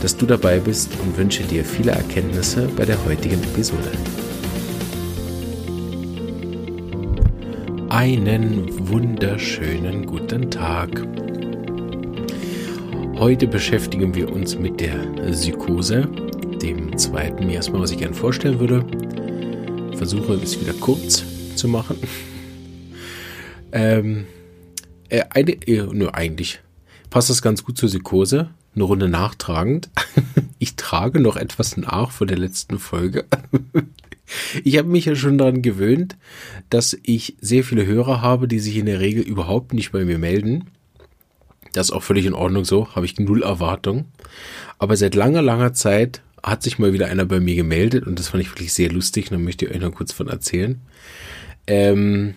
dass du dabei bist und wünsche dir viele Erkenntnisse bei der heutigen Episode. Einen wunderschönen guten Tag. Heute beschäftigen wir uns mit der Psychose, dem zweiten Miasma, was ich gerne vorstellen würde. Versuche es wieder kurz zu machen. ähm, äh, eine, äh, nur eigentlich passt das ganz gut zur Psychose eine Runde nachtragend. Ich trage noch etwas nach von der letzten Folge. Ich habe mich ja schon daran gewöhnt, dass ich sehr viele Hörer habe, die sich in der Regel überhaupt nicht bei mir melden. Das ist auch völlig in Ordnung so, habe ich null Erwartung. Aber seit langer, langer Zeit hat sich mal wieder einer bei mir gemeldet und das fand ich wirklich sehr lustig. Da möchte ich euch noch kurz von erzählen. Ähm,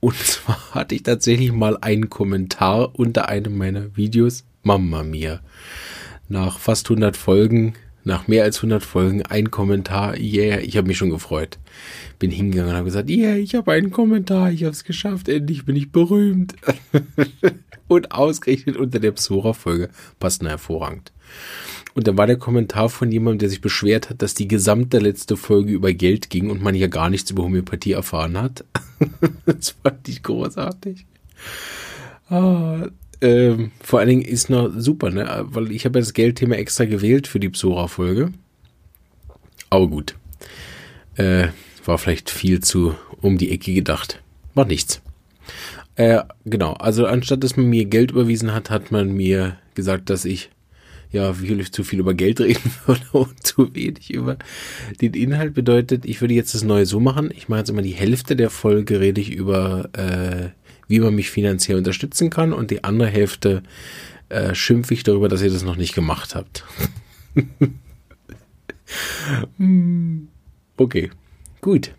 und zwar hatte ich tatsächlich mal einen Kommentar unter einem meiner Videos Mama mia. Nach fast 100 Folgen, nach mehr als 100 Folgen, ein Kommentar. Yeah, ich habe mich schon gefreut. Bin hingegangen und habe gesagt, yeah, ich habe einen Kommentar, ich habe es geschafft, endlich bin ich berühmt. und ausgerechnet unter der Psora-Folge passt hervorragend. Und dann war der Kommentar von jemandem, der sich beschwert hat, dass die gesamte letzte Folge über Geld ging und man ja gar nichts über Homöopathie erfahren hat. das fand ich großartig. Ah, ähm, vor allen Dingen ist noch super, ne? Weil ich habe das Geldthema extra gewählt für die Psora-Folge. Aber gut. Äh, war vielleicht viel zu um die Ecke gedacht. War nichts. Äh, genau, also anstatt dass man mir Geld überwiesen hat, hat man mir gesagt, dass ich ja viel, zu viel über Geld reden würde und zu wenig über den Inhalt. Bedeutet, ich würde jetzt das Neue so machen. Ich mache jetzt immer die Hälfte der Folge, rede ich über äh, wie man mich finanziell unterstützen kann und die andere Hälfte äh, schimpfe ich darüber, dass ihr das noch nicht gemacht habt. okay, gut.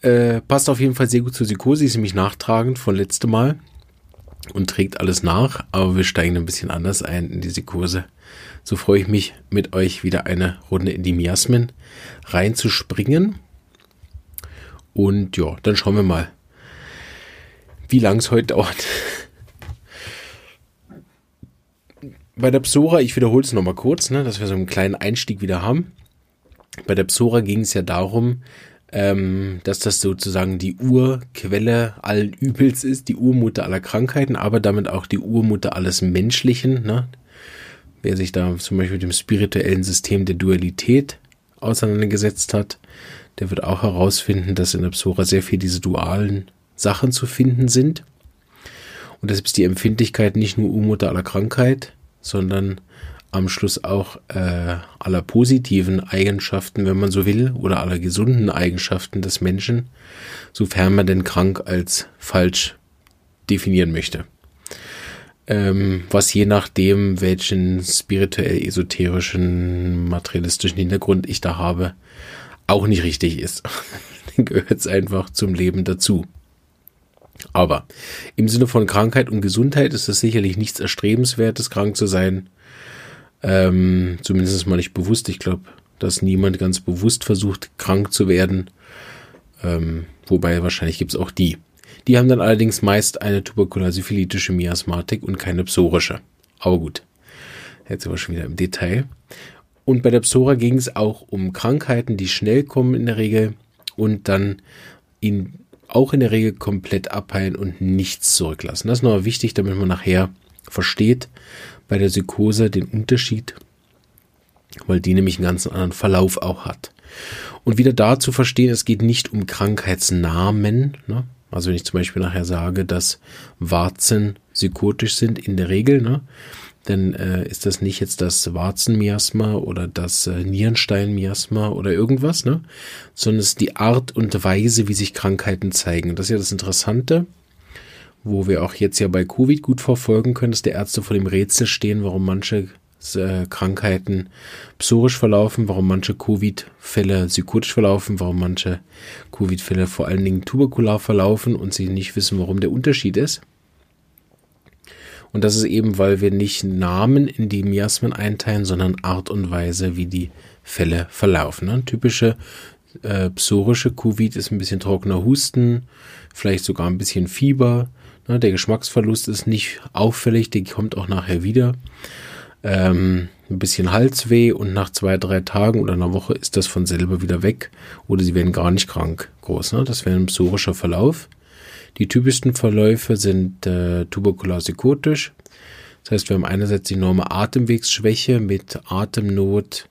Äh, passt auf jeden Fall sehr gut zur Psychose, ist nämlich nachtragend von letztem Mal und trägt alles nach, aber wir steigen ein bisschen anders ein in die Psychose. So freue ich mich, mit euch wieder eine Runde in die Miasmen reinzuspringen. Und ja, dann schauen wir mal, wie lang es heute dauert. Bei der Psora, ich wiederhole es nochmal kurz, ne, dass wir so einen kleinen Einstieg wieder haben. Bei der Psora ging es ja darum, ähm, dass das sozusagen die Urquelle allen Übels ist, die Urmutter aller Krankheiten, aber damit auch die Urmutter alles Menschlichen. Ne? Wer sich da zum Beispiel mit dem spirituellen System der Dualität auseinandergesetzt hat, der wird auch herausfinden, dass in der Psora sehr viel diese dualen Sachen zu finden sind. Und deshalb ist die Empfindlichkeit nicht nur Urmutter aller Krankheit, sondern am Schluss auch äh, aller positiven Eigenschaften, wenn man so will, oder aller gesunden Eigenschaften des Menschen, sofern man denn krank als falsch definieren möchte. Ähm, was je nachdem, welchen spirituell esoterischen, materialistischen Hintergrund ich da habe, auch nicht richtig ist. Dann gehört es einfach zum Leben dazu. Aber im Sinne von Krankheit und Gesundheit ist es sicherlich nichts Erstrebenswertes, krank zu sein. Ähm, zumindest mal nicht bewusst. Ich glaube, dass niemand ganz bewusst versucht, krank zu werden. Ähm, wobei wahrscheinlich gibt es auch die. Die haben dann allerdings meist eine tuberkulose-syphilitische Miasmatik und keine psorische. Aber gut, jetzt sind wir schon wieder im Detail. Und bei der Psora ging es auch um Krankheiten, die schnell kommen in der Regel und dann in auch in der Regel komplett abheilen und nichts zurücklassen. Das ist noch wichtig, damit man nachher versteht bei der Psychose den Unterschied, weil die nämlich einen ganz anderen Verlauf auch hat. Und wieder da zu verstehen, es geht nicht um Krankheitsnamen. Ne? Also wenn ich zum Beispiel nachher sage, dass Warzen psychotisch sind in der Regel, ne? Dann äh, ist das nicht jetzt das Warzenmiasma oder das äh, Nierensteinmiasma oder irgendwas, ne? sondern es ist die Art und Weise, wie sich Krankheiten zeigen. Das ist ja das Interessante, wo wir auch jetzt ja bei Covid gut verfolgen können, dass die Ärzte vor dem Rätsel stehen, warum manche äh, Krankheiten psorisch verlaufen, warum manche Covid-Fälle psychotisch verlaufen, warum manche Covid-Fälle vor allen Dingen tuberkular verlaufen und sie nicht wissen, warum der Unterschied ist. Und das ist eben, weil wir nicht Namen in die Miasmen einteilen, sondern Art und Weise, wie die Fälle verlaufen. Ne? Typische äh, psorische Covid ist ein bisschen trockener Husten, vielleicht sogar ein bisschen Fieber. Ne? Der Geschmacksverlust ist nicht auffällig, der kommt auch nachher wieder. Ähm, ein bisschen Halsweh und nach zwei, drei Tagen oder einer Woche ist das von selber wieder weg oder sie werden gar nicht krank. Groß, ne? Das wäre ein psorischer Verlauf. Die typischsten Verläufe sind äh, tuberkular-psychotisch. Das heißt, wir haben einerseits die enorme Atemwegsschwäche mit Atemnot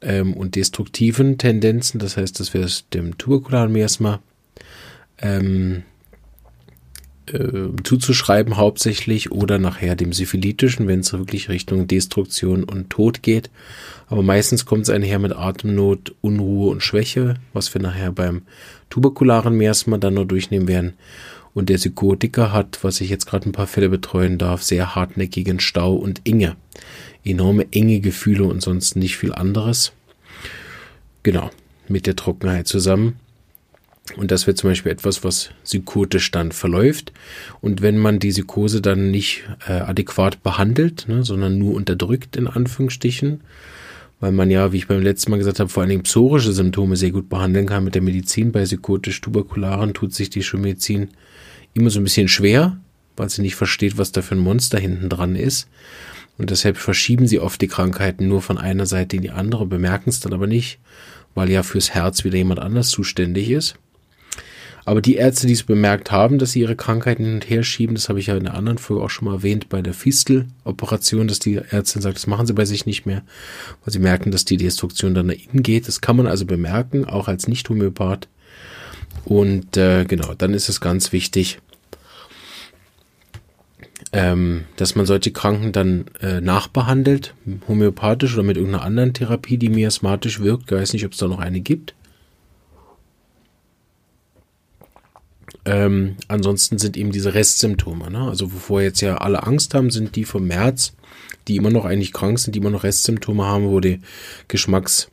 ähm, und destruktiven Tendenzen. Das heißt, das wäre dem tuberkularen Miasma ähm, äh, zuzuschreiben hauptsächlich oder nachher dem syphilitischen, wenn es wirklich Richtung Destruktion und Tod geht. Aber meistens kommt es einher mit Atemnot, Unruhe und Schwäche, was wir nachher beim tuberkularen Miasma dann nur durchnehmen werden. Und der Psychotiker hat, was ich jetzt gerade ein paar Fälle betreuen darf, sehr hartnäckigen Stau und Inge. Enorme enge Gefühle und sonst nicht viel anderes. Genau, mit der Trockenheit zusammen. Und das wäre zum Beispiel etwas, was psychotisch dann verläuft. Und wenn man die Psychose dann nicht äh, adäquat behandelt, ne, sondern nur unterdrückt, in Anführungsstrichen, weil man ja, wie ich beim letzten Mal gesagt habe, vor allen Dingen psorische Symptome sehr gut behandeln kann mit der Medizin. Bei psychotisch-tuberkularen tut sich die Schulmedizin immer so ein bisschen schwer, weil sie nicht versteht, was da für ein Monster hinten dran ist. Und deshalb verschieben sie oft die Krankheiten nur von einer Seite in die andere, bemerken es dann aber nicht, weil ja fürs Herz wieder jemand anders zuständig ist. Aber die Ärzte, die es bemerkt haben, dass sie ihre Krankheiten hin und her schieben, das habe ich ja in der anderen Folge auch schon mal erwähnt, bei der Fistel-Operation, dass die Ärztin sagt, das machen sie bei sich nicht mehr, weil sie merken, dass die Destruktion dann nach innen geht. Das kann man also bemerken, auch als Nicht-Homöopath. Und äh, genau, dann ist es ganz wichtig, ähm, dass man solche Kranken dann äh, nachbehandelt, homöopathisch oder mit irgendeiner anderen Therapie, die miasmatisch wirkt. Ich weiß nicht, ob es da noch eine gibt. Ähm, ansonsten sind eben diese Restsymptome, ne? also wovor jetzt ja alle Angst haben, sind die vom März, die immer noch eigentlich krank sind, die immer noch Restsymptome haben, wo der Geschmackssinn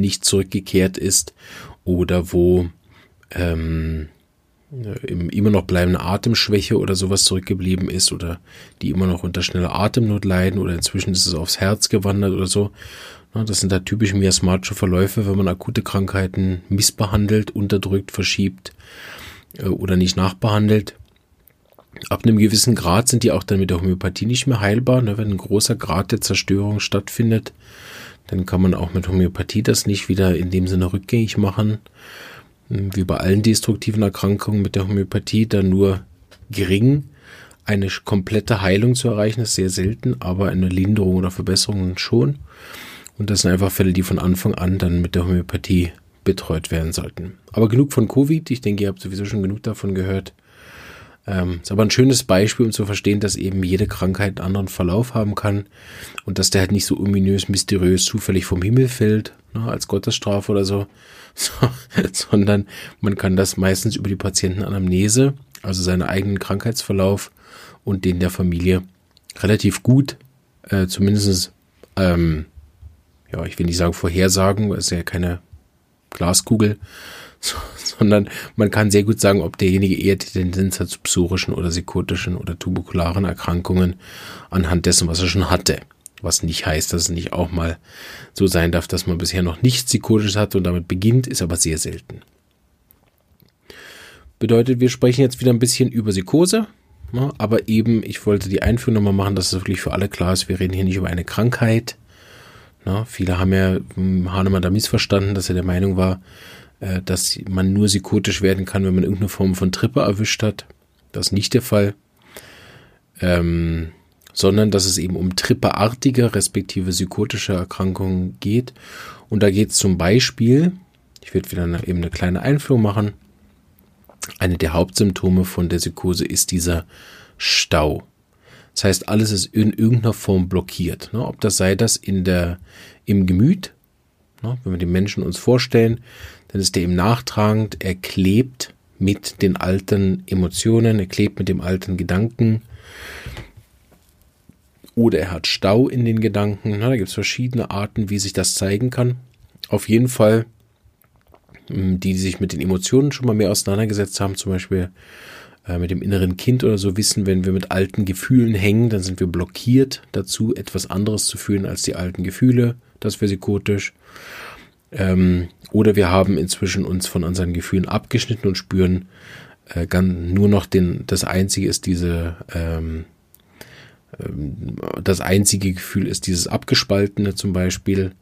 nicht zurückgekehrt ist oder wo ähm, immer noch bleibende Atemschwäche oder sowas zurückgeblieben ist oder die immer noch unter schneller Atemnot leiden oder inzwischen ist es aufs Herz gewandert oder so. Das sind da typisch miasmatische Verläufe, wenn man akute Krankheiten missbehandelt, unterdrückt, verschiebt äh, oder nicht nachbehandelt. Ab einem gewissen Grad sind die auch dann mit der Homöopathie nicht mehr heilbar. Ne? Wenn ein großer Grad der Zerstörung stattfindet, dann kann man auch mit Homöopathie das nicht wieder in dem Sinne rückgängig machen. Wie bei allen destruktiven Erkrankungen mit der Homöopathie, dann nur gering eine komplette Heilung zu erreichen, ist sehr selten, aber eine Linderung oder Verbesserung schon. Und das sind einfach Fälle, die von Anfang an dann mit der Homöopathie betreut werden sollten. Aber genug von Covid. Ich denke, ihr habt sowieso schon genug davon gehört. Ähm, ist aber ein schönes Beispiel, um zu verstehen, dass eben jede Krankheit einen anderen Verlauf haben kann und dass der halt nicht so ominös, mysteriös, zufällig vom Himmel fällt, ne, als Gottesstrafe oder so, so, sondern man kann das meistens über die Patientenanamnese, also seinen eigenen Krankheitsverlauf und den der Familie relativ gut, äh, zumindest ähm, ja, ich will nicht sagen Vorhersagen, ist ja keine Glaskugel, sondern man kann sehr gut sagen, ob derjenige eher die Tendenz hat zu psorischen oder psychotischen oder tuberkularen Erkrankungen anhand dessen, was er schon hatte. Was nicht heißt, dass es nicht auch mal so sein darf, dass man bisher noch nichts Psychotisches hatte und damit beginnt, ist aber sehr selten. Bedeutet, wir sprechen jetzt wieder ein bisschen über Psychose, ne, aber eben, ich wollte die Einführung nochmal machen, dass es wirklich für alle klar ist, wir reden hier nicht über eine Krankheit, na, viele haben ja hm, Hahnemann da missverstanden, dass er der Meinung war, äh, dass man nur psychotisch werden kann, wenn man irgendeine Form von Trippe erwischt hat. Das ist nicht der Fall. Ähm, sondern dass es eben um trippeartige, respektive psychotische Erkrankungen geht. Und da geht es zum Beispiel, ich werde wieder eine, eben eine kleine Einführung machen, eine der Hauptsymptome von der Psychose ist dieser Stau. Das heißt, alles ist in irgendeiner Form blockiert. Ne? Ob das sei das in der, im Gemüt, ne? wenn wir den Menschen uns vorstellen, dann ist der im nachtragend, er klebt mit den alten Emotionen, er klebt mit dem alten Gedanken. oder er hat Stau in den Gedanken. Na, da gibt es verschiedene Arten, wie sich das zeigen kann. Auf jeden Fall, die, die sich mit den Emotionen schon mal mehr auseinandergesetzt haben, zum Beispiel äh, mit dem inneren Kind oder so, wissen, wenn wir mit alten Gefühlen hängen, dann sind wir blockiert dazu, etwas anderes zu fühlen als die alten Gefühle. Das wäre psychotisch. Ähm, oder wir haben inzwischen uns von unseren Gefühlen abgeschnitten und spüren äh, ganz, nur noch den, das einzige ist diese, ähm, ähm, das einzige Gefühl ist dieses abgespaltene zum Beispiel.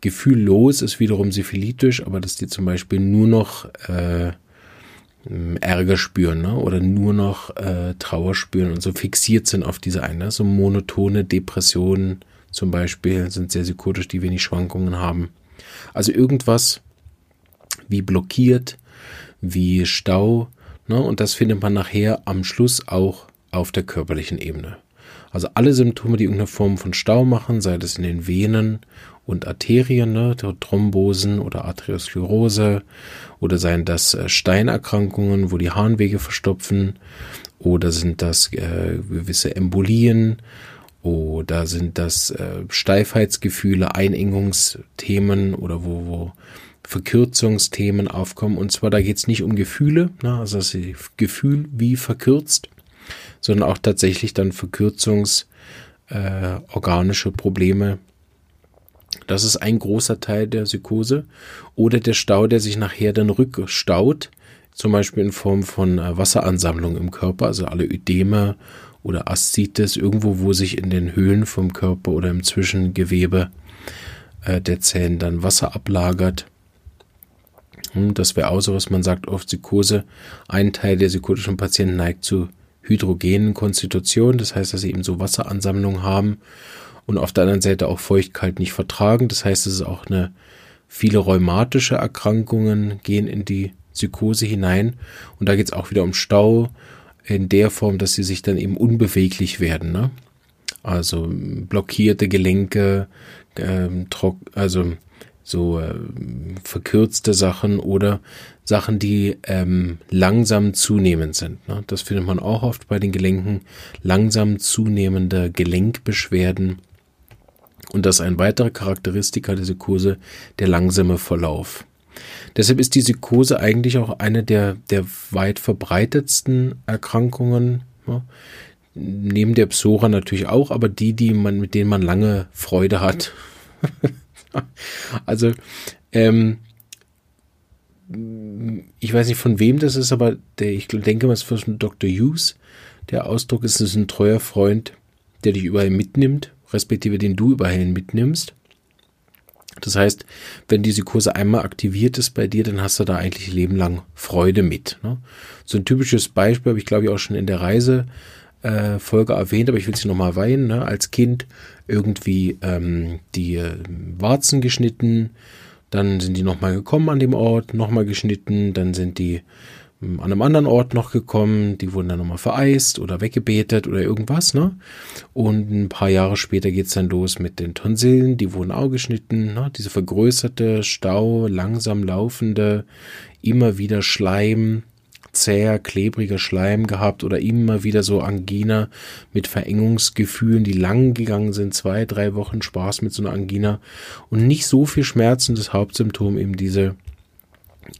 Gefühllos ist wiederum syphilitisch, aber dass die zum Beispiel nur noch äh, Ärger spüren ne? oder nur noch äh, Trauer spüren und so fixiert sind auf diese eine. So monotone Depressionen zum Beispiel sind sehr psychotisch, die wenig Schwankungen haben. Also irgendwas wie blockiert, wie Stau. Ne? Und das findet man nachher am Schluss auch auf der körperlichen Ebene. Also alle Symptome, die irgendeine Form von Stau machen, sei das in den Venen und Arterien, ne, Thrombosen oder Arteriosklerose, oder seien das äh, Steinerkrankungen, wo die Harnwege verstopfen, oder sind das äh, gewisse Embolien, oder sind das äh, Steifheitsgefühle, Einengungsthemen oder wo, wo Verkürzungsthemen aufkommen. Und zwar, da geht es nicht um Gefühle, ne, also das Gefühl wie verkürzt, sondern auch tatsächlich dann verkürzungsorganische äh, Probleme. Das ist ein großer Teil der Psychose. Oder der Stau, der sich nachher dann rückstaut, zum Beispiel in Form von äh, Wasseransammlung im Körper, also alle Ödeme oder Aszites, irgendwo, wo sich in den Höhlen vom Körper oder im Zwischengewebe äh, der Zellen dann Wasser ablagert. Hm, das wäre auch so, was man sagt, oft Psychose. Ein Teil der psychotischen Patienten neigt zu hydrogenen Konstitutionen, das heißt, dass sie eben so Wasseransammlungen haben und auf der anderen Seite auch Feuchtigkeit nicht vertragen. Das heißt, es ist auch eine viele rheumatische Erkrankungen gehen in die Psychose hinein und da geht es auch wieder um Stau, in der Form, dass sie sich dann eben unbeweglich werden. Ne? Also blockierte Gelenke, ähm, also so äh, verkürzte Sachen oder Sachen, die ähm, langsam zunehmend sind. Ne? Das findet man auch oft bei den Gelenken. Langsam zunehmende Gelenkbeschwerden. Und das ist ein weiterer Charakteristika der Psychose, der langsame Verlauf. Deshalb ist die Psychose eigentlich auch eine der, der weit verbreitetsten Erkrankungen. Ja. Neben der Psora natürlich auch, aber die, die man, mit denen man lange Freude hat. also, ähm, ich weiß nicht von wem das ist, aber der, ich denke mal, es ist von Dr. Hughes. Der Ausdruck ist, es ist ein treuer Freund, der dich überall mitnimmt, respektive den du überall mitnimmst. Das heißt, wenn diese Kurse einmal aktiviert ist bei dir, dann hast du da eigentlich ein Leben lang Freude mit. Ne? So ein typisches Beispiel habe ich, glaube ich, auch schon in der Reise äh, Folge erwähnt, aber ich will es nochmal weinen. Ne? Als Kind irgendwie ähm, die äh, Warzen geschnitten, dann sind die nochmal gekommen an dem Ort, nochmal geschnitten, dann sind die an einem anderen Ort noch gekommen, die wurden dann nochmal vereist oder weggebetet oder irgendwas, ne? Und ein paar Jahre später geht's dann los mit den Tonsillen, die wurden auch geschnitten, ne? Diese vergrößerte, Stau, langsam laufende, immer wieder Schleim, zäher, klebriger Schleim gehabt oder immer wieder so Angina mit Verengungsgefühlen, die lang gegangen sind, zwei, drei Wochen Spaß mit so einer Angina und nicht so viel Schmerzen, das Hauptsymptom eben diese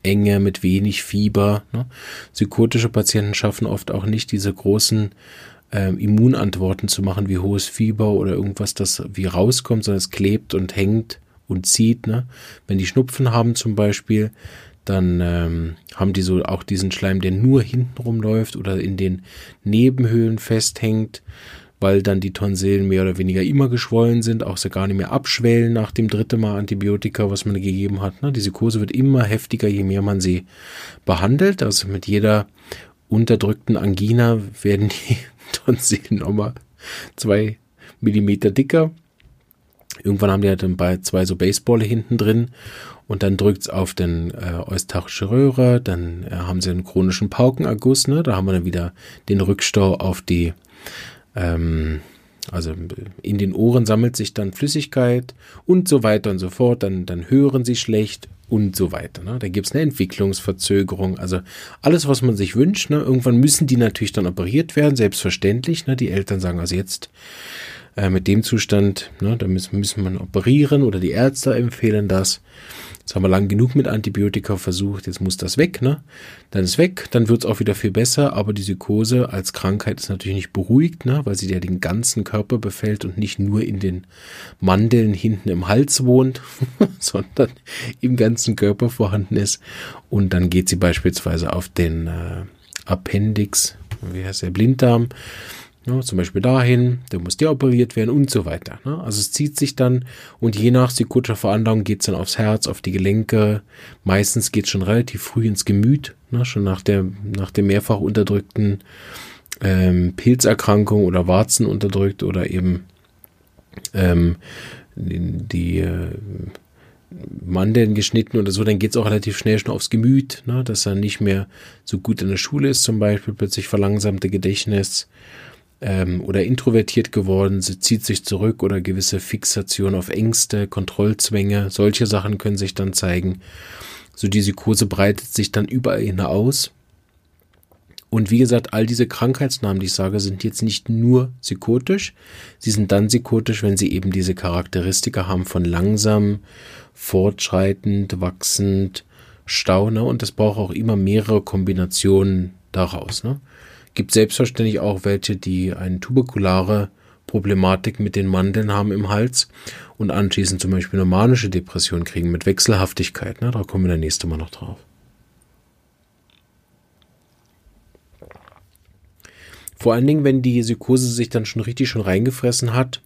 Enge, mit wenig Fieber. Ne? Psychotische Patienten schaffen oft auch nicht diese großen äh, Immunantworten zu machen, wie hohes Fieber oder irgendwas, das wie rauskommt, sondern es klebt und hängt und zieht. Ne? Wenn die Schnupfen haben zum Beispiel, dann ähm, haben die so auch diesen Schleim, der nur hinten rumläuft oder in den Nebenhöhlen festhängt weil dann die Tonsillen mehr oder weniger immer geschwollen sind, auch so gar nicht mehr abschwellen nach dem dritten Mal Antibiotika, was man gegeben hat. Ne? Die Psychose wird immer heftiger, je mehr man sie behandelt. Also mit jeder unterdrückten Angina werden die Tonsillen nochmal zwei Millimeter dicker. Irgendwann haben die halt dann bei zwei so Baseballe hinten drin und dann drückt's auf den äh, eustachische Röhre, dann äh, haben sie einen chronischen Paukenerguss, ne? da haben wir dann wieder den Rückstau auf die ähm, also in den Ohren sammelt sich dann Flüssigkeit und so weiter und so fort. Dann, dann hören sie schlecht und so weiter. Ne? Da gibt es eine Entwicklungsverzögerung. Also alles, was man sich wünscht. Ne? Irgendwann müssen die natürlich dann operiert werden, selbstverständlich. Ne? Die Eltern sagen also jetzt Äh, mit dem Zustand, ne, da müssen, müssen man operieren oder die Ärzte empfehlen das. Jetzt haben wir lang genug mit Antibiotika versucht, jetzt muss das weg, ne? Dann ist weg, dann wird es auch wieder viel besser, aber die Psychose als Krankheit ist natürlich nicht beruhigt, ne? weil sie ja den ganzen Körper befällt und nicht nur in den Mandeln hinten im Hals wohnt, sondern im ganzen Körper vorhanden ist. Und dann geht sie beispielsweise auf den äh, Appendix, wie heißt der, Blinddarm, ja, zum Beispiel dahin, der muss deoperiert werden und so weiter. Ne? Also es zieht sich dann und je nach psychotischer Veranlagung geht es dann aufs Herz, auf die Gelenke. Meistens geht es schon relativ früh ins Gemüt, ne? schon nach der, nach der mehrfach unterdrückten ähm, Pilzerkrankung oder Warzen unterdrückt oder eben ähm, die, die äh, Mandeln geschnitten oder so, dann geht es auch relativ schnell schon aufs Gemüt, ne? dass er nicht mehr so gut in der Schule ist, zum Beispiel plötzlich verlangsamte Gedächtnis ähm, oder introvertiert geworden, sie zieht sich zurück oder gewisse Fixation auf Ängste, Kontrollzwänge, solche Sachen können sich dann zeigen. So die Psychose breitet sich dann überall hinaus. Und wie gesagt, all diese Krankheitsnamen, die ich sage, sind jetzt nicht nur psychotisch. Sie sind dann psychotisch, wenn sie eben diese Charakteristika haben von langsam, fortschreitend, wachsend, Stau. Ne? Und das braucht auch immer mehrere Kombinationen daraus. Ne? Gibt selbstverständlich auch welche, die eine tuberkulare Problematik mit den Mandeln haben im Hals und anschließend zum Beispiel eine manische Depression kriegen mit Wechselhaftigkeit. Ne? Da kommen wir das nächste Mal noch drauf. Vor allen Dingen, wenn die Psychose sich dann schon richtig schon reingefressen hat,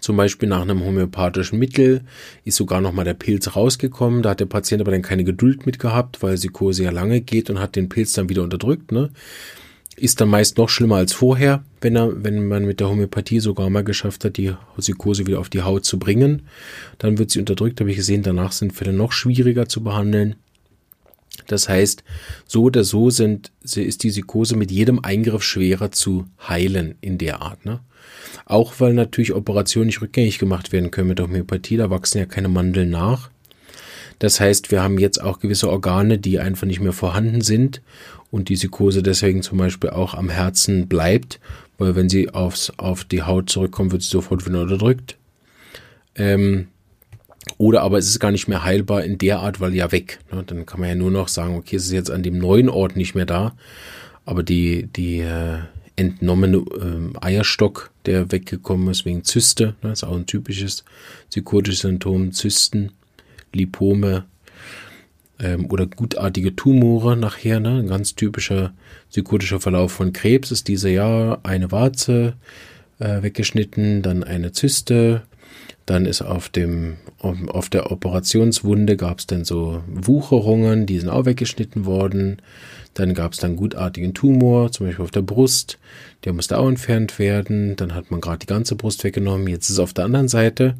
zum Beispiel nach einem homöopathischen Mittel ist sogar noch mal der Pilz rausgekommen. Da hat der Patient aber dann keine Geduld mit gehabt, weil Psychose ja lange geht und hat den Pilz dann wieder unterdrückt. Ne? Ist dann meist noch schlimmer als vorher, wenn er, wenn man mit der Homöopathie sogar mal geschafft hat, die Psychose wieder auf die Haut zu bringen. Dann wird sie unterdrückt, habe ich gesehen. Danach sind Fälle noch schwieriger zu behandeln. Das heißt, so oder so sind, ist die Psychose mit jedem Eingriff schwerer zu heilen in der Art. Ne? Auch weil natürlich Operationen nicht rückgängig gemacht werden können mit der Homöopathie, da wachsen ja keine Mandeln nach. Das heißt, wir haben jetzt auch gewisse Organe, die einfach nicht mehr vorhanden sind und die Psychose deswegen zum Beispiel auch am Herzen bleibt, weil wenn sie aufs, auf die Haut zurückkommt, wird sie sofort wieder unterdrückt. Ähm, oder aber es ist gar nicht mehr heilbar in der Art, weil ja weg. Ne? Dann kann man ja nur noch sagen, okay, es ist jetzt an dem neuen Ort nicht mehr da, aber die, die äh, entnommene äh, Eierstock, der weggekommen ist wegen Zyste, ne? ist auch ein typisches psychotisches Symptom, Zysten, Lipome, ähm, oder gutartige Tumore nachher. Ne? Ein ganz typischer psychotischer Verlauf von Krebs ist dieser Jahr eine Warze äh, weggeschnitten, dann eine Zyste, dann ist auf dem auf der Operationswunde gab es dann so Wucherungen, die sind auch weggeschnitten worden. Dann gab es dann gutartigen Tumor, zum Beispiel auf der Brust, der musste auch entfernt werden. Dann hat man gerade die ganze Brust weggenommen. Jetzt ist es auf der anderen Seite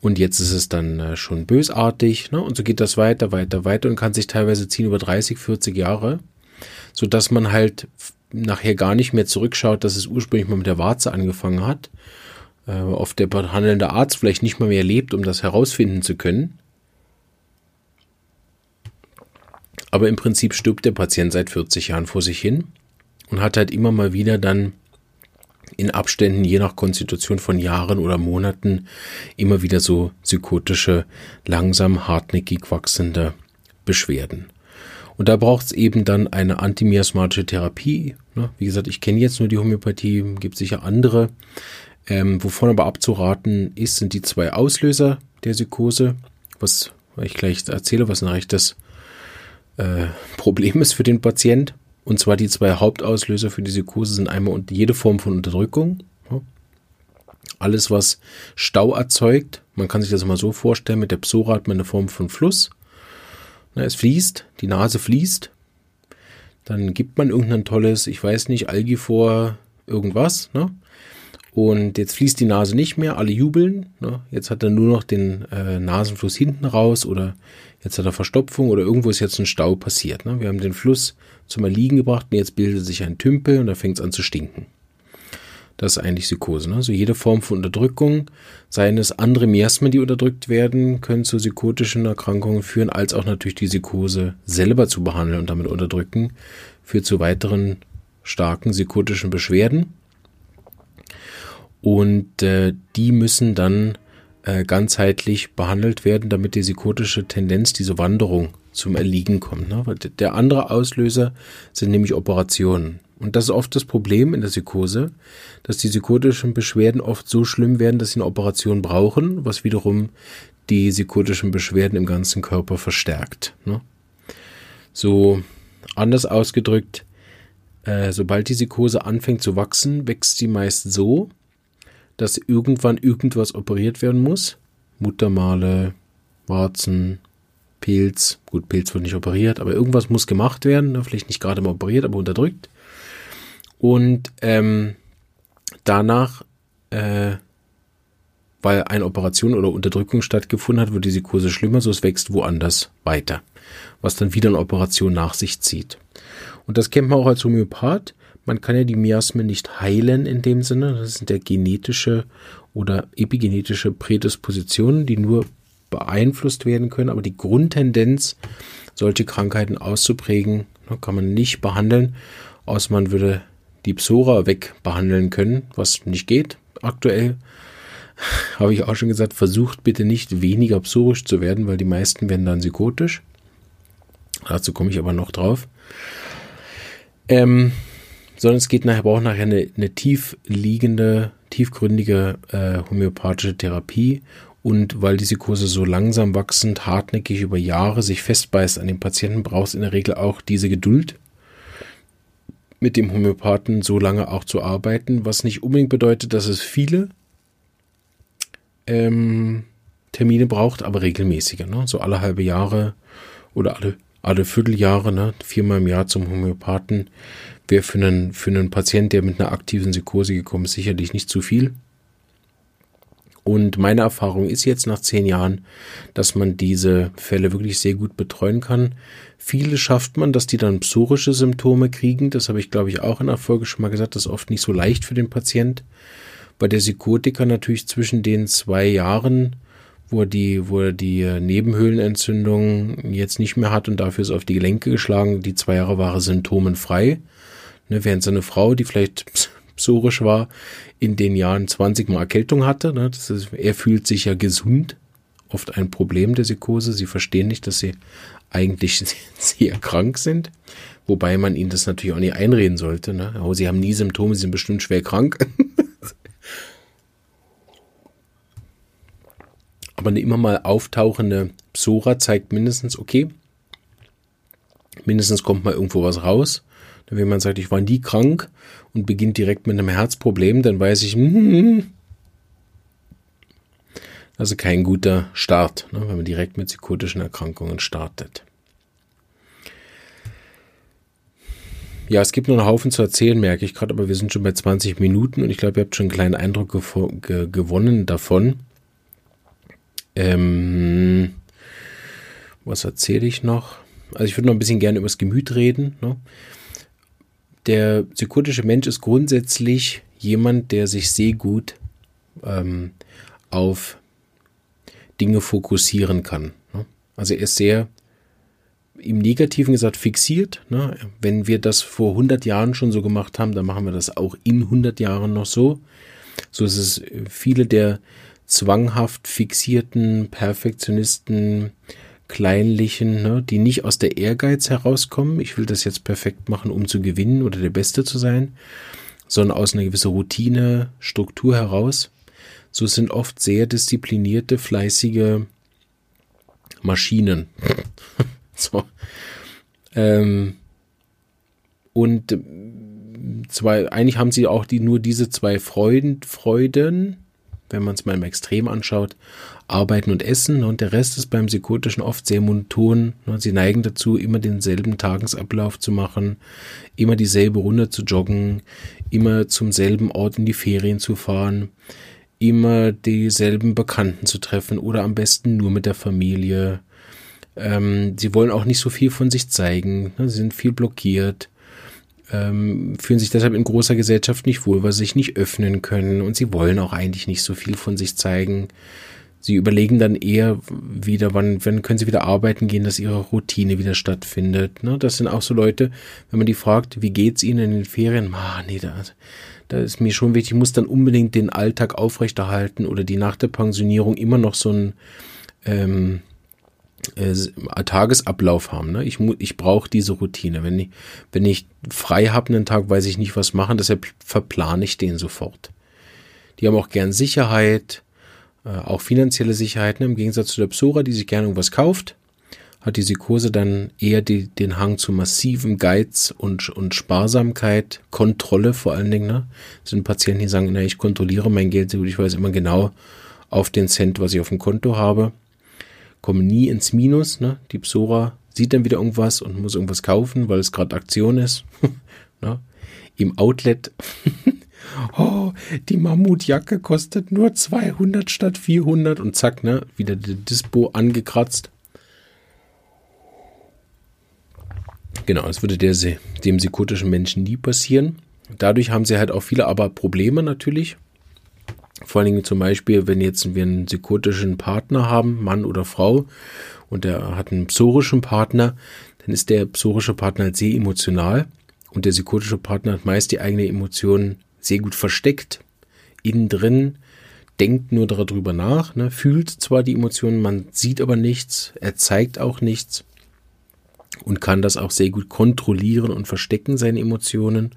und jetzt ist es dann äh, schon bösartig. Ne? Und so geht das weiter, weiter, weiter und kann sich teilweise ziehen über 30, 40 Jahre, so dass man halt nachher gar nicht mehr zurückschaut, dass es ursprünglich mal mit der Warze angefangen hat. Äh, oft der behandelnde Arzt vielleicht nicht mal mehr lebt, um das herausfinden zu können. Aber im Prinzip stirbt der Patient seit 40 Jahren vor sich hin und hat halt immer mal wieder dann in Abständen je nach Konstitution von Jahren oder Monaten immer wieder so psychotische, langsam hartnäckig wachsende Beschwerden. Und da braucht es eben dann eine antimiasmatische Therapie. Ne? Wie gesagt, ich kenne jetzt nur die Homöopathie, gibt sicher andere. Ähm, wovon aber abzuraten ist, sind die zwei Auslöser der Psychose, was ich gleich erzähle, was ein rechtes äh, Problem ist für den Patient. Und zwar die zwei Hauptauslöser für die Psychose sind einmal jede Form von Unterdrückung. Alles, was Stau erzeugt, man kann sich das mal so vorstellen, mit der Psora hat man eine Form von Fluss. Es fließt, die Nase fließt. Dann gibt man irgendein tolles, ich weiß nicht, Algifor, irgendwas. Ne? Und jetzt fließt die Nase nicht mehr, alle jubeln. Ne? Jetzt hat er nur noch den äh, Nasenfluss hinten raus oder jetzt hat er Verstopfung oder irgendwo ist jetzt ein Stau passiert. Ne? Wir haben den Fluss zum Erliegen gebracht und jetzt bildet sich ein Tümpel und da fängt es an zu stinken. Das ist eigentlich Psychose. Ne? Also jede Form von Unterdrückung, seien es andere Miasmen, die unterdrückt werden, können zu psychotischen Erkrankungen führen, als auch natürlich die Psychose selber zu behandeln und damit unterdrücken, führt zu weiteren starken psychotischen Beschwerden. Und äh, die müssen dann äh, ganzheitlich behandelt werden, damit die psychotische Tendenz, diese Wanderung zum Erliegen kommt. Ne? Der andere Auslöser sind nämlich Operationen. Und das ist oft das Problem in der Psychose, dass die psychotischen Beschwerden oft so schlimm werden, dass sie eine Operation brauchen, was wiederum die psychotischen Beschwerden im ganzen Körper verstärkt. Ne? So anders ausgedrückt, äh, sobald die Psychose anfängt zu wachsen, wächst sie meist so, dass irgendwann irgendwas operiert werden muss. Muttermale, Warzen, Pilz. Gut, Pilz wird nicht operiert, aber irgendwas muss gemacht werden. Vielleicht nicht gerade mal operiert, aber unterdrückt. Und ähm, danach, äh, weil eine Operation oder Unterdrückung stattgefunden hat, wird die Psychose schlimmer, so es wächst woanders weiter. Was dann wieder eine Operation nach sich zieht. Und das kennt man auch als Homöopath. Man kann ja die Miasmen nicht heilen in dem Sinne. Das sind ja genetische oder epigenetische Prädispositionen, die nur beeinflusst werden können. Aber die Grundtendenz, solche Krankheiten auszuprägen, ne, kann man nicht behandeln, außer man würde die Psora wegbehandeln können, was nicht geht aktuell. Habe ich auch schon gesagt, versucht bitte nicht weniger psorisch zu werden, weil die meisten werden dann psychotisch. Dazu komme ich aber noch drauf. Ähm, sondern es geht nachher, braucht nachher eine, eine tief tiefgründige äh, homöopathische Therapie. Und weil die Psychose so langsam wachsend, hartnäckig über Jahre sich festbeißt an den Patienten, braucht es in der Regel auch diese Geduld, mit dem Homöopathen so lange auch zu arbeiten, was nicht unbedingt bedeutet, dass es viele ähm, Termine braucht, aber regelmäßige, ne? so alle halbe Jahre oder alle, alle Vierteljahre, ne? viermal im Jahr zum Homöopathen, wäre für einen, für einen Patienten, der mit einer aktiven Psychose gekommen ist, sicherlich nicht zu viel. Und meine Erfahrung ist jetzt nach zehn Jahren, dass man diese Fälle wirklich sehr gut betreuen kann. Viele schafft man, dass die dann psorische Symptome kriegen. Das habe ich, glaube ich, auch in der Folge schon mal gesagt. Das ist oft nicht so leicht für den Patient. Bei der Psychotiker natürlich zwischen den zwei Jahren, wo er die, wo er die Nebenhöhlenentzündung jetzt nicht mehr hat und dafür ist auf die Gelenke geschlagen, die zwei Jahre war er symptomenfrei. Ne, während seine Frau, die vielleicht psorisch war, in den Jahren 20 Mal Erkältung hatte. Ne, das ist, er fühlt sich ja gesund. Oft ein Problem der Psychose. Sie verstehen nicht, dass sie eigentlich sehr krank sind. Wobei man ihnen das natürlich auch nicht einreden sollte. Ne? Oh, sie haben nie Symptome, sie sind bestimmt schwer krank. Aber eine immer mal auftauchende Psora zeigt mindestens, okay, mindestens kommt mal irgendwo was raus. Wenn man sagt, ich war nie krank und beginnt direkt mit einem Herzproblem, dann weiß ich, mm, also kein guter Start, ne, wenn man direkt mit psychotischen Erkrankungen startet. Ja, es gibt noch einen Haufen zu erzählen, merke ich gerade, aber wir sind schon bei 20 Minuten und ich glaube, ihr habt schon einen kleinen Eindruck ge gewonnen davon. Ähm, was erzähle ich noch? Also ich würde noch ein bisschen gerne über das Gemüt reden. Ne? der psychotische Mensch ist grundsätzlich jemand, der sich sehr gut ähm, auf Dinge fokussieren kann. Ne? Also er ist sehr im Negativen gesagt fixiert. Ne? Wenn wir das vor 100 Jahren schon so gemacht haben, dann machen wir das auch in 100 Jahren noch so. So ist es viele der zwanghaft fixierten Perfektionisten, kleinlichen, ne, die nicht aus der Ehrgeiz herauskommen, ich will das jetzt perfekt machen, um zu gewinnen oder der Beste zu sein, sondern aus einer gewissen Routine, Struktur heraus. So sind oft sehr disziplinierte, fleißige Maschinen. so. Ähm, und zwei, eigentlich haben sie auch die, nur diese zwei Freuden, Freuden, wenn man es mal im Extrem anschaut, Arbeiten und Essen und der Rest ist beim Psychotischen oft sehr monoton. Sie neigen dazu, immer denselben Tagesablauf zu machen, immer dieselbe Runde zu joggen, immer zum selben Ort in die Ferien zu fahren, immer dieselben Bekannten zu treffen oder am besten nur mit der Familie. Ähm, sie wollen auch nicht so viel von sich zeigen, sie sind viel blockiert ähm, fühlen sich deshalb in großer Gesellschaft nicht wohl, weil sie sich nicht öffnen können und sie wollen auch eigentlich nicht so viel von sich zeigen. Sie überlegen dann eher wieder, wann, wann können sie wieder arbeiten gehen, dass ihre Routine wieder stattfindet. Ne? Das sind auch so Leute, wenn man die fragt, wie geht's ihnen in den Ferien? Ah, nee, da, da ist mir schon wichtig, ich muss dann unbedingt den Alltag aufrechterhalten oder die nach der Pensionierung immer noch so ein ähm, äh, Tagesablauf haben. Ne? Ich, ich brauche diese Routine. Wenn ich, wenn ich frei habe einen Tag, weiß ich nicht, was machen, deshalb verplane ich den sofort. Die haben auch gern Sicherheit, äh, auch finanzielle Sicherheiten, im Gegensatz zu der Psora, die sich gerne irgendwas kauft, hat die Psychose dann eher die, den Hang zu massivem Geiz und, und Sparsamkeit, Kontrolle vor allen Dingen. Ne? Das sind Patienten, die sagen, na, ich kontrolliere mein Geld ich weiß immer genau auf den Cent, was ich auf dem Konto habe, komme nie ins Minus. Ne? Die Psora sieht dann wieder irgendwas und muss irgendwas kaufen, weil es gerade Aktion ist. ne? Im Outlet oh, die Mammutjacke kostet nur 200 statt 400 und zack, ne, wieder der Dispo angekratzt. Genau, das würde der, dem psychotischen Menschen nie passieren. Dadurch haben sie halt auch viele aber Probleme natürlich. Vor allen Dingen zum Beispiel, wenn jetzt wir einen psychotischen Partner haben, Mann oder Frau, und der hat einen psorischen Partner, dann ist der psorische Partner halt sehr emotional und der psychotische Partner hat meist die eigene Emotionen sehr gut versteckt, innen drin, denkt nur darüber nach, ne, fühlt zwar die Emotionen, man sieht aber nichts, er zeigt auch nichts und kann das auch sehr gut kontrollieren und verstecken, seine Emotionen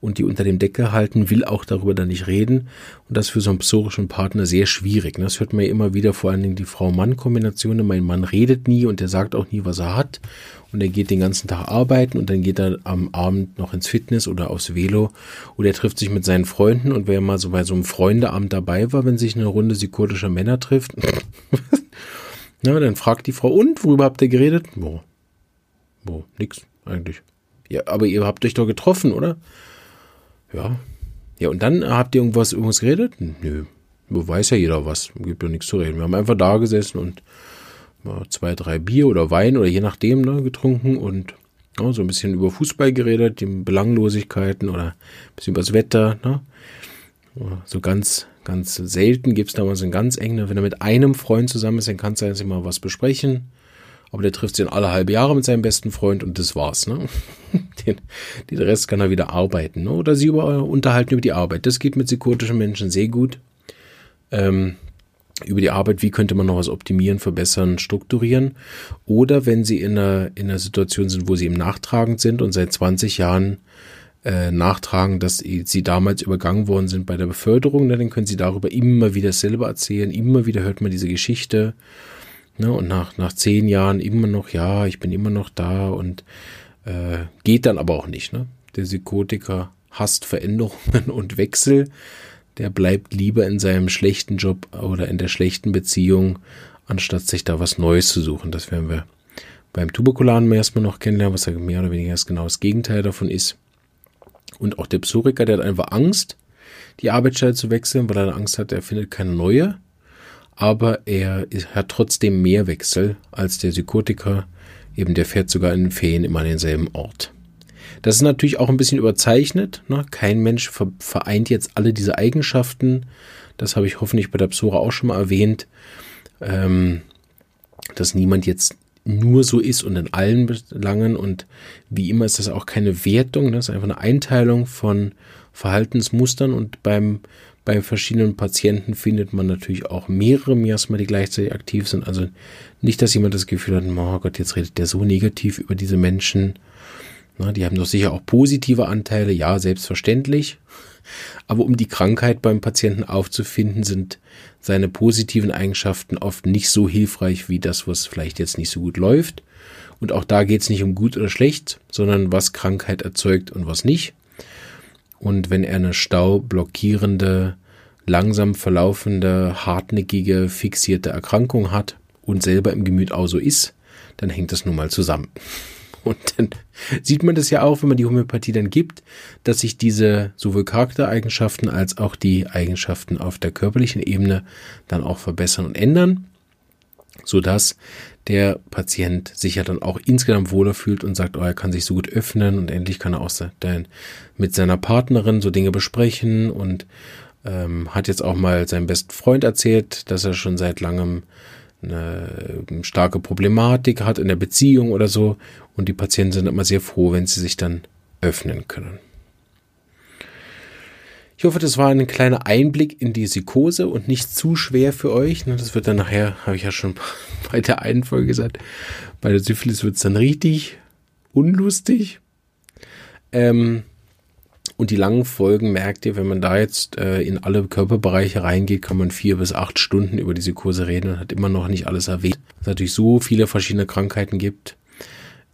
und die unter dem Deckel halten, will auch darüber dann nicht reden. Und das für so einen psorischen Partner sehr schwierig. Ne? Das hört man ja immer wieder, vor allen Dingen die Frau-Mann-Kombination. Mein Mann redet nie und der sagt auch nie, was er hat. Und er geht den ganzen Tag arbeiten und dann geht er am Abend noch ins Fitness oder aufs Velo oder er trifft sich mit seinen Freunden und wer mal so bei so einem Freundeamt dabei war, wenn sich eine Runde psychotischer Männer trifft, na, dann fragt die Frau, und, worüber habt ihr geredet? Boah, boah, nix eigentlich. Ja, aber ihr habt euch doch getroffen, oder? Ja. Ja, und dann habt ihr irgendwas, irgendwas geredet? Nö. Weiß ja jeder was. Gibt ja nichts zu reden. Wir haben einfach da gesessen und zwei, drei Bier oder Wein oder je nachdem ne, getrunken und ja, so ein bisschen über Fußball geredet, die Belanglosigkeiten oder ein bisschen über das Wetter. Ne? So ganz, ganz selten gibt es da mal so ein ganz eng, wenn er mit einem Freund zusammen ist, dann kann es sein, dass sie mal was besprechen. Aber der trifft sich alle halbe Jahre mit seinem besten Freund und das war's. Ne? Den, den Rest kann er wieder arbeiten. Ne? Oder sie über, unterhalten über die Arbeit. Das geht mit psychotischen Menschen sehr gut. Ähm, über die Arbeit, wie könnte man noch was optimieren, verbessern, strukturieren. Oder wenn sie in einer, in einer Situation sind, wo sie im Nachtragend sind und seit 20 Jahren äh, nachtragen, dass sie damals übergangen worden sind bei der Beförderung, ne, dann können sie darüber immer wieder selber erzählen, immer wieder hört man diese Geschichte Ne? Und nach, nach zehn Jahren immer noch, ja, ich bin immer noch da und äh, geht dann aber auch nicht. Ne? Der Psychotiker hasst Veränderungen und Wechsel. Der bleibt lieber in seinem schlechten Job oder in der schlechten Beziehung, anstatt sich da was Neues zu suchen. Das werden wir beim Tuberkularen erstmal noch kennenlernen, was ja mehr oder weniger genau das Gegenteil davon ist. Und auch der Psoriker, der hat einfach Angst, die Arbeitsstelle zu wechseln, weil er Angst hat, er findet keine neue aber er hat trotzdem mehr Wechsel als der Psychotiker. Eben der fährt sogar in den Ferien immer an denselben Ort. Das ist natürlich auch ein bisschen überzeichnet. Ne? Kein Mensch vereint jetzt alle diese Eigenschaften. Das habe ich hoffentlich bei der Psora auch schon mal erwähnt, ähm, dass niemand jetzt nur so ist und in allen Belangen. Und wie immer ist das auch keine Wertung. Das ist einfach eine Einteilung von Verhaltensmustern. Und beim bei verschiedenen Patienten findet man natürlich auch mehrere Miasma, die gleichzeitig aktiv sind. Also nicht, dass jemand das Gefühl hat, oh Gott, jetzt redet der so negativ über diese Menschen. Na, die haben doch sicher auch positive Anteile, ja, selbstverständlich. Aber um die Krankheit beim Patienten aufzufinden, sind seine positiven Eigenschaften oft nicht so hilfreich wie das, was vielleicht jetzt nicht so gut läuft. Und auch da geht es nicht um gut oder schlecht, sondern was Krankheit erzeugt und was nicht. Und wenn er eine staublockierende, langsam verlaufende, hartnäckige, fixierte Erkrankung hat und selber im Gemüt auch so ist, dann hängt das nun mal zusammen. Und dann sieht man das ja auch, wenn man die Homöopathie dann gibt, dass sich diese sowohl Charaktereigenschaften als auch die Eigenschaften auf der körperlichen Ebene dann auch verbessern und ändern, sodass der Patient sich ja dann auch insgesamt wohler fühlt und sagt, oh, er kann sich so gut öffnen und endlich kann er auch mit seiner Partnerin so Dinge besprechen und Ähm, hat jetzt auch mal seinem besten Freund erzählt, dass er schon seit langem eine starke Problematik hat in der Beziehung oder so. Und die Patienten sind immer sehr froh, wenn sie sich dann öffnen können. Ich hoffe, das war ein kleiner Einblick in die Psychose und nicht zu schwer für euch. Ne, das wird dann nachher, habe ich ja schon bei der einen Folge gesagt, bei der Syphilis wird es dann richtig unlustig. Ähm, und die langen Folgen merkt ihr, wenn man da jetzt äh, in alle Körperbereiche reingeht, kann man vier bis acht Stunden über diese Kurse reden und hat immer noch nicht alles erwähnt. Es natürlich so viele verschiedene Krankheiten gibt.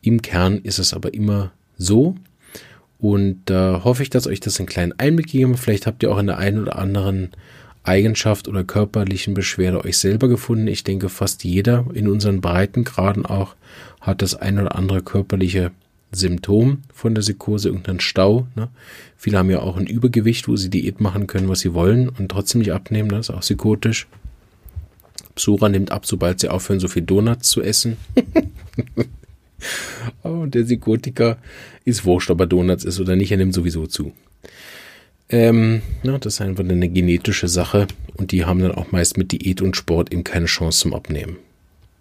Im Kern ist es aber immer so. Und da äh, hoffe ich, dass euch das einen kleinen Einblick gegeben hat. Vielleicht habt ihr auch in der einen oder anderen Eigenschaft oder körperlichen Beschwerde euch selber gefunden. Ich denke, fast jeder in unseren Breitengraden auch hat das ein oder andere körperliche Symptom von der Psychose, irgendein Stau. Ne? Viele haben ja auch ein Übergewicht, wo sie Diät machen können, was sie wollen und trotzdem nicht abnehmen. Das ist auch psychotisch. Psora nimmt ab, sobald sie aufhören, so viel Donuts zu essen. und der Psychotiker ist wurscht, ob er Donuts ist oder nicht, er nimmt sowieso zu. Ähm, ja, das ist einfach eine genetische Sache und die haben dann auch meist mit Diät und Sport eben keine Chance zum Abnehmen.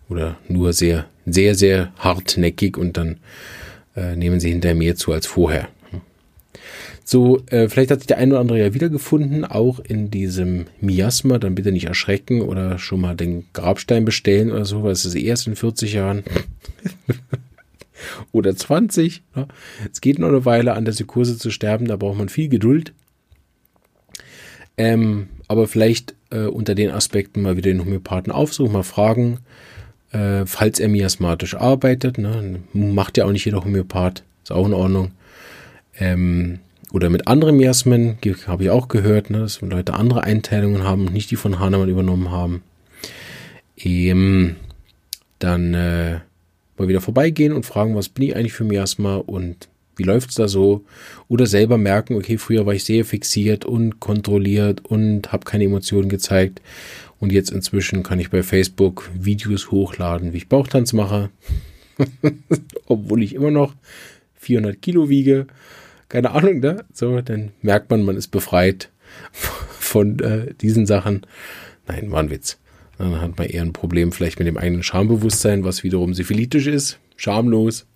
Oder nur sehr, sehr, sehr hartnäckig und dann äh, nehmen sie hinterher mehr zu als vorher. So, äh, vielleicht hat sich der ein oder andere ja wiedergefunden, auch in diesem Miasma. Dann bitte nicht erschrecken oder schon mal den Grabstein bestellen oder so, weil es ist erst in 40 Jahren. oder 20. Ne? Es geht noch eine Weile an der Psychose zu sterben, da braucht man viel Geduld. Ähm, aber vielleicht äh, unter den Aspekten mal wieder den Homöopathen aufsuchen, mal fragen, äh, falls er miasmatisch arbeitet. Ne? Macht ja auch nicht jeder Homöopath, ist auch in Ordnung. Ähm, oder mit anderen Miasmen, habe ich auch gehört, ne, dass Leute andere Einteilungen haben und nicht die von Hahnemann übernommen haben. Ähm, dann äh, mal wieder vorbeigehen und fragen, was bin ich eigentlich für Miasma und wie läuft es da so? Oder selber merken, okay, früher war ich sehr fixiert und kontrolliert und habe keine Emotionen gezeigt. Und jetzt inzwischen kann ich bei Facebook Videos hochladen, wie ich Bauchtanz mache. Obwohl ich immer noch 400 Kilo wiege. Keine Ahnung, ne? So, dann merkt man, man ist befreit von äh, diesen Sachen. Nein, war ein Witz. Dann hat man eher ein Problem vielleicht mit dem eigenen Schambewusstsein, was wiederum syphilitisch ist. Schamlos.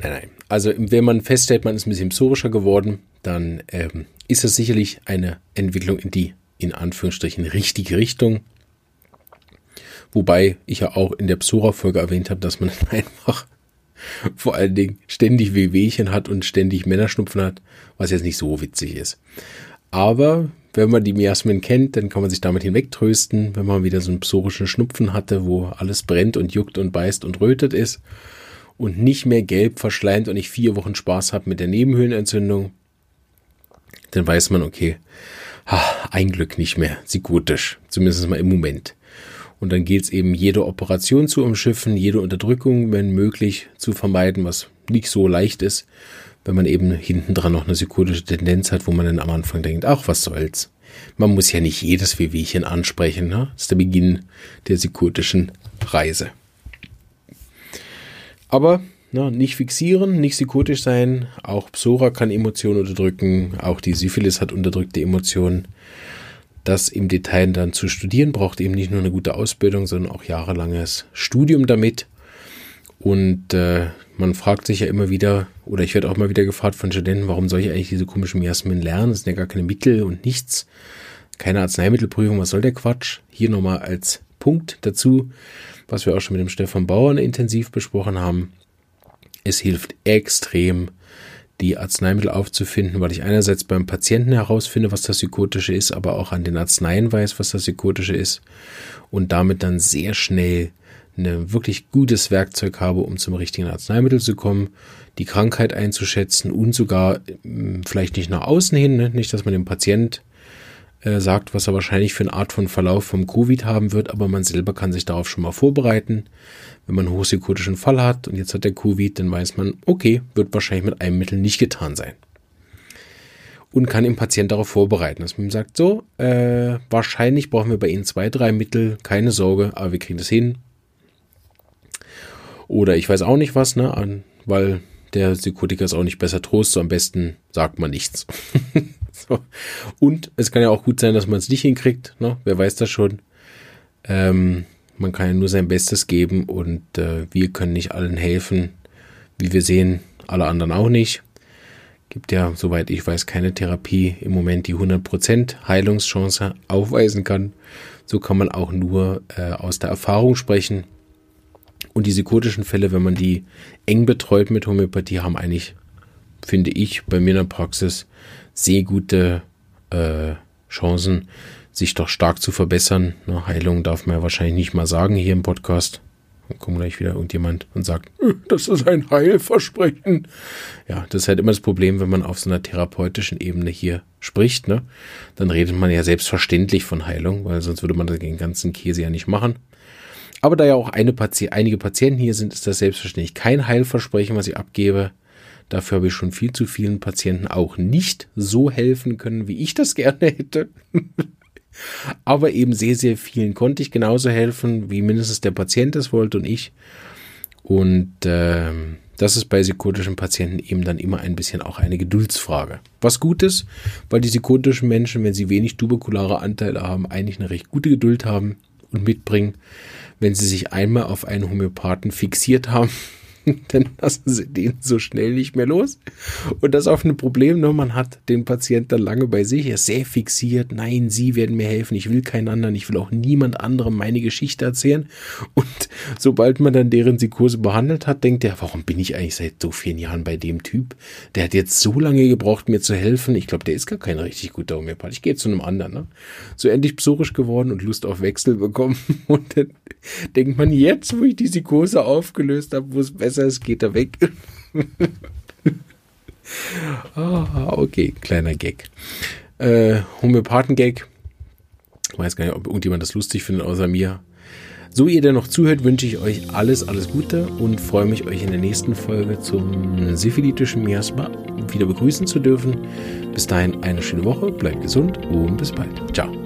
Nein, nein. Also wenn man feststellt, man ist ein bisschen psorischer geworden, dann ähm, ist es sicherlich eine Entwicklung in die, in Anführungsstrichen, richtige Richtung. Wobei ich ja auch in der Psora-Folge erwähnt habe, dass man einfach vor allen Dingen ständig Wehwehchen hat und ständig Männerschnupfen hat, was jetzt nicht so witzig ist. Aber wenn man die Miasmen kennt, dann kann man sich damit hinwegtrösten, wenn man wieder so einen psorischen Schnupfen hatte, wo alles brennt und juckt und beißt und rötet ist und nicht mehr gelb verschleimt und ich vier Wochen Spaß habe mit der Nebenhöhlenentzündung, dann weiß man, okay, ein Glück nicht mehr, psychotisch, zumindest mal im Moment. Und dann geht es eben, jede Operation zu umschiffen, jede Unterdrückung, wenn möglich, zu vermeiden, was nicht so leicht ist, wenn man eben hinten dran noch eine psychotische Tendenz hat, wo man dann am Anfang denkt, ach, was soll's. Man muss ja nicht jedes Wehwehchen ansprechen, ne? Das ist der Beginn der psychotischen Reise. Aber na, nicht fixieren, nicht psychotisch sein. Auch Psora kann Emotionen unterdrücken. Auch die Syphilis hat unterdrückte Emotionen. Das im Detail dann zu studieren, braucht eben nicht nur eine gute Ausbildung, sondern auch jahrelanges Studium damit. Und äh, man fragt sich ja immer wieder, oder ich werde auch mal wieder gefragt von Studenten, warum soll ich eigentlich diese komischen Miasmen lernen? Das sind ja gar keine Mittel und nichts. Keine Arzneimittelprüfung, was soll der Quatsch? Hier nochmal als Punkt dazu, was wir auch schon mit dem Stefan Bauer intensiv besprochen haben. Es hilft extrem, die Arzneimittel aufzufinden, weil ich einerseits beim Patienten herausfinde, was das Psychotische ist, aber auch an den Arzneien weiß, was das Psychotische ist und damit dann sehr schnell ein wirklich gutes Werkzeug habe, um zum richtigen Arzneimittel zu kommen, die Krankheit einzuschätzen und sogar hm, vielleicht nicht nach außen hin, ne? nicht, dass man dem Patient äh, sagt, was er wahrscheinlich für eine Art von Verlauf vom Covid haben wird, aber man selber kann sich darauf schon mal vorbereiten. Wenn man einen hochpsykotischen Fall hat und jetzt hat der Covid, dann weiß man, okay, wird wahrscheinlich mit einem Mittel nicht getan sein. Und kann den Patient darauf vorbereiten, dass man ihm sagt, so, äh, wahrscheinlich brauchen wir bei Ihnen zwei, drei Mittel, keine Sorge, aber wir kriegen das hin. Oder ich weiß auch nicht was, ne, weil der Psychotiker ist auch nicht besser Trost, so am besten sagt man nichts. so. Und es kann ja auch gut sein, dass man es nicht hinkriegt, ne? wer weiß das schon. Ähm, man kann ja nur sein Bestes geben und äh, wir können nicht allen helfen. Wie wir sehen, alle anderen auch nicht. Gibt ja, soweit ich weiß, keine Therapie im Moment, die 100% Heilungschance aufweisen kann. So kann man auch nur äh, aus der Erfahrung sprechen. Und die psychotischen Fälle, wenn man die eng betreut mit Homöopathie, haben eigentlich, finde ich, bei mir in der Praxis sehr gute äh, Chancen, sich doch stark zu verbessern. Eine Heilung darf man ja wahrscheinlich nicht mal sagen hier im Podcast. Dann kommt gleich wieder irgendjemand und sagt, äh, das ist ein Heilversprechen. Ja, das ist halt immer das Problem, wenn man auf so einer therapeutischen Ebene hier spricht. Ne? Dann redet man ja selbstverständlich von Heilung, weil sonst würde man den ganzen Käse ja nicht machen. Aber da ja auch Pati einige Patienten hier sind, ist das selbstverständlich kein Heilversprechen, was ich abgebe. Dafür habe ich schon viel zu vielen Patienten auch nicht so helfen können, wie ich das gerne hätte. Aber eben sehr, sehr vielen konnte ich genauso helfen, wie mindestens der Patient es wollte und ich. Und äh, das ist bei psychotischen Patienten eben dann immer ein bisschen auch eine Geduldsfrage. Was gut ist, weil die psychotischen Menschen, wenn sie wenig tuberkulare Anteile haben, eigentlich eine recht gute Geduld haben und mitbringen. Wenn sie sich einmal auf einen Homöopathen fixiert haben, dann lassen sie den so schnell nicht mehr los. Und das ein Problem, ne? man hat den Patienten dann lange bei sich, er ist sehr fixiert, nein, sie werden mir helfen, ich will keinen anderen, ich will auch niemand anderem meine Geschichte erzählen. Und sobald man dann deren Psychose behandelt hat, denkt er, warum bin ich eigentlich seit so vielen Jahren bei dem Typ? Der hat jetzt so lange gebraucht, mir zu helfen. Ich glaube, der ist gar kein richtig guter Homöopath. Ich gehe zu einem anderen. Ne? So endlich psorisch geworden und Lust auf Wechsel bekommen. Und dann denkt man, jetzt, wo ich die Psychose aufgelöst habe, wo es besser ist, geht er weg. ah, okay, kleiner Gag. Äh, Homöopathen-Gag. Ich weiß gar nicht, ob irgendjemand das lustig findet, außer mir. So ihr denn noch zuhört, wünsche ich euch alles, alles Gute und freue mich, euch in der nächsten Folge zum syphilitischen Miasma wieder begrüßen zu dürfen. Bis dahin eine schöne Woche, bleibt gesund und bis bald. Ciao.